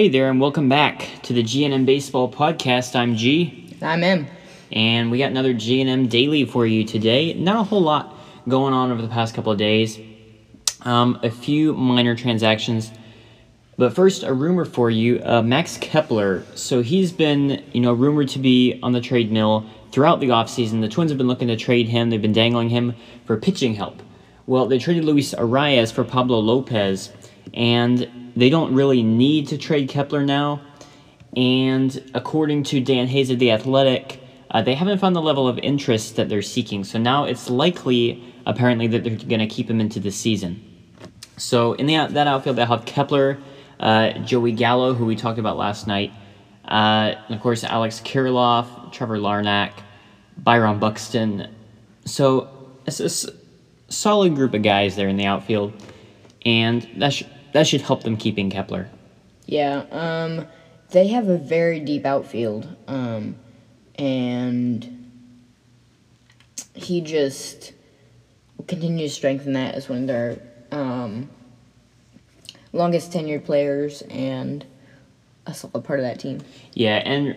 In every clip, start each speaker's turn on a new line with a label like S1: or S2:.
S1: Hey there, and welcome back to the G&M Baseball Podcast. I'm G,
S2: I'm M.
S1: and we got another G&M Daily for you today. Not a whole lot going on over the past couple of days. Um, a few minor transactions, but first, a rumor for you: uh, Max Kepler. So he's been, you know, rumored to be on the trade mill throughout the offseason. The Twins have been looking to trade him. They've been dangling him for pitching help. Well, they traded Luis Arraez for Pablo Lopez, and they don't really need to trade Kepler now. And according to Dan Hayes of The Athletic, uh, they haven't found the level of interest that they're seeking. So now it's likely, apparently, that they're going to keep him into the season. So in the that outfield, they have Kepler, uh, Joey Gallo, who we talked about last night, uh, and of course Alex Kirilloff, Trevor Larnach, Byron Buxton. So it's a solid group of guys there in the outfield, and that sh- that should help them keeping Kepler.
S2: Yeah, um, they have a very deep outfield, um, and he just continues to strengthen that as one of their um, longest tenured players and a solid part of that team.
S1: Yeah, and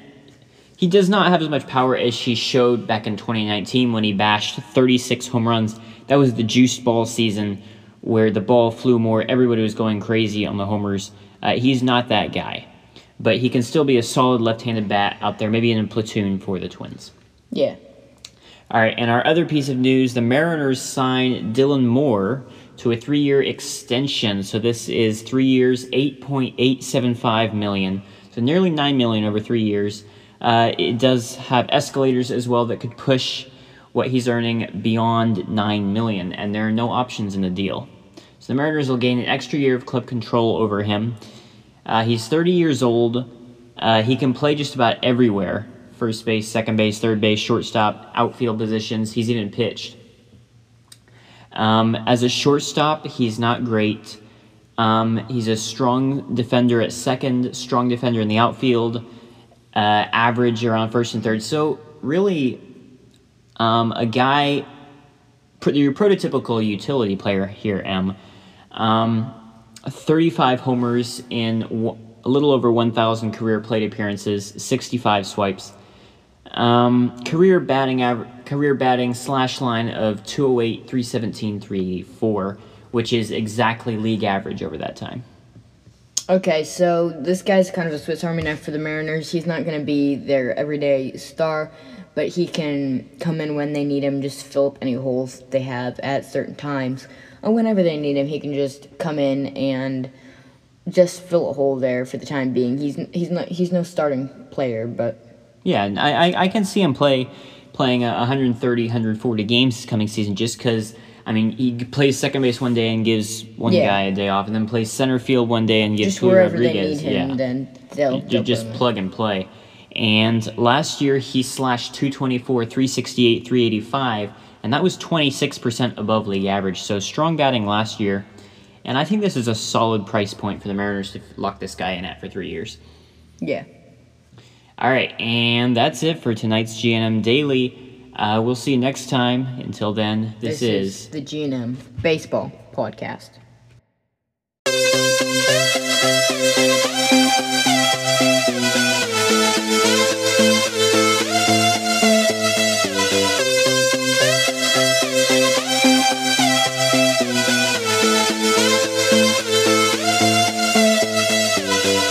S1: he does not have as much power as he showed back in 2019 when he bashed 36 home runs. That was the juice ball season where the ball flew more. Everybody was going crazy on the homers. Uh, he's not that guy, but he can still be a solid left-handed bat out there, maybe in a platoon for the Twins.
S2: Yeah.
S1: All right, and our other piece of news: the Mariners signed Dylan Moore to a three-year extension. So this is three years, eight point eight seven five million. So nearly nine million over three years. Uh, it does have escalators as well that could push what he's earning beyond nine million, and there are no options in the deal. So the Mariners will gain an extra year of club control over him. Uh, he's 30 years old. Uh, he can play just about everywhere first base, second base, third base, shortstop, outfield positions. He's even pitched. Um, as a shortstop, he's not great. Um, he's a strong defender at second, strong defender in the outfield, uh, average around first and third. So, really, um, a guy, your prototypical utility player here, M. Um, 35 homers in a little over 1,000 career plate appearances, 65 swipes. Um, career batting career batting slash line of 208, 317, 384, which is exactly league average over that time.
S2: Okay, so this guy's kind of a Swiss Army knife for the Mariners. He's not going to be their everyday star, but he can come in when they need him, just fill up any holes they have at certain times. And whenever they need him, he can just come in and just fill a hole there for the time being. He's he's not he's no starting player, but
S1: Yeah, I, I, I can see him play playing uh, 130, 140 games this coming season just because, I mean, he plays second base one day and gives one
S2: Yeah.
S1: guy a day off, and then plays center field one day and gives
S2: just
S1: Julio Rodriguez.
S2: need him,
S1: yeah.
S2: then they'll, they'll
S1: just
S2: put him in.
S1: plug and play. And last year he slashed 224, 368, 385, and that was 26% above league average. So strong batting last year. And I think this is a solid price point for the Mariners to lock this guy in at for three years.
S2: Yeah.
S1: All right, and that's it for tonight's G&M Daily. Uh, we'll see you next time. Until then, this, is
S2: the G&M Baseball Podcast.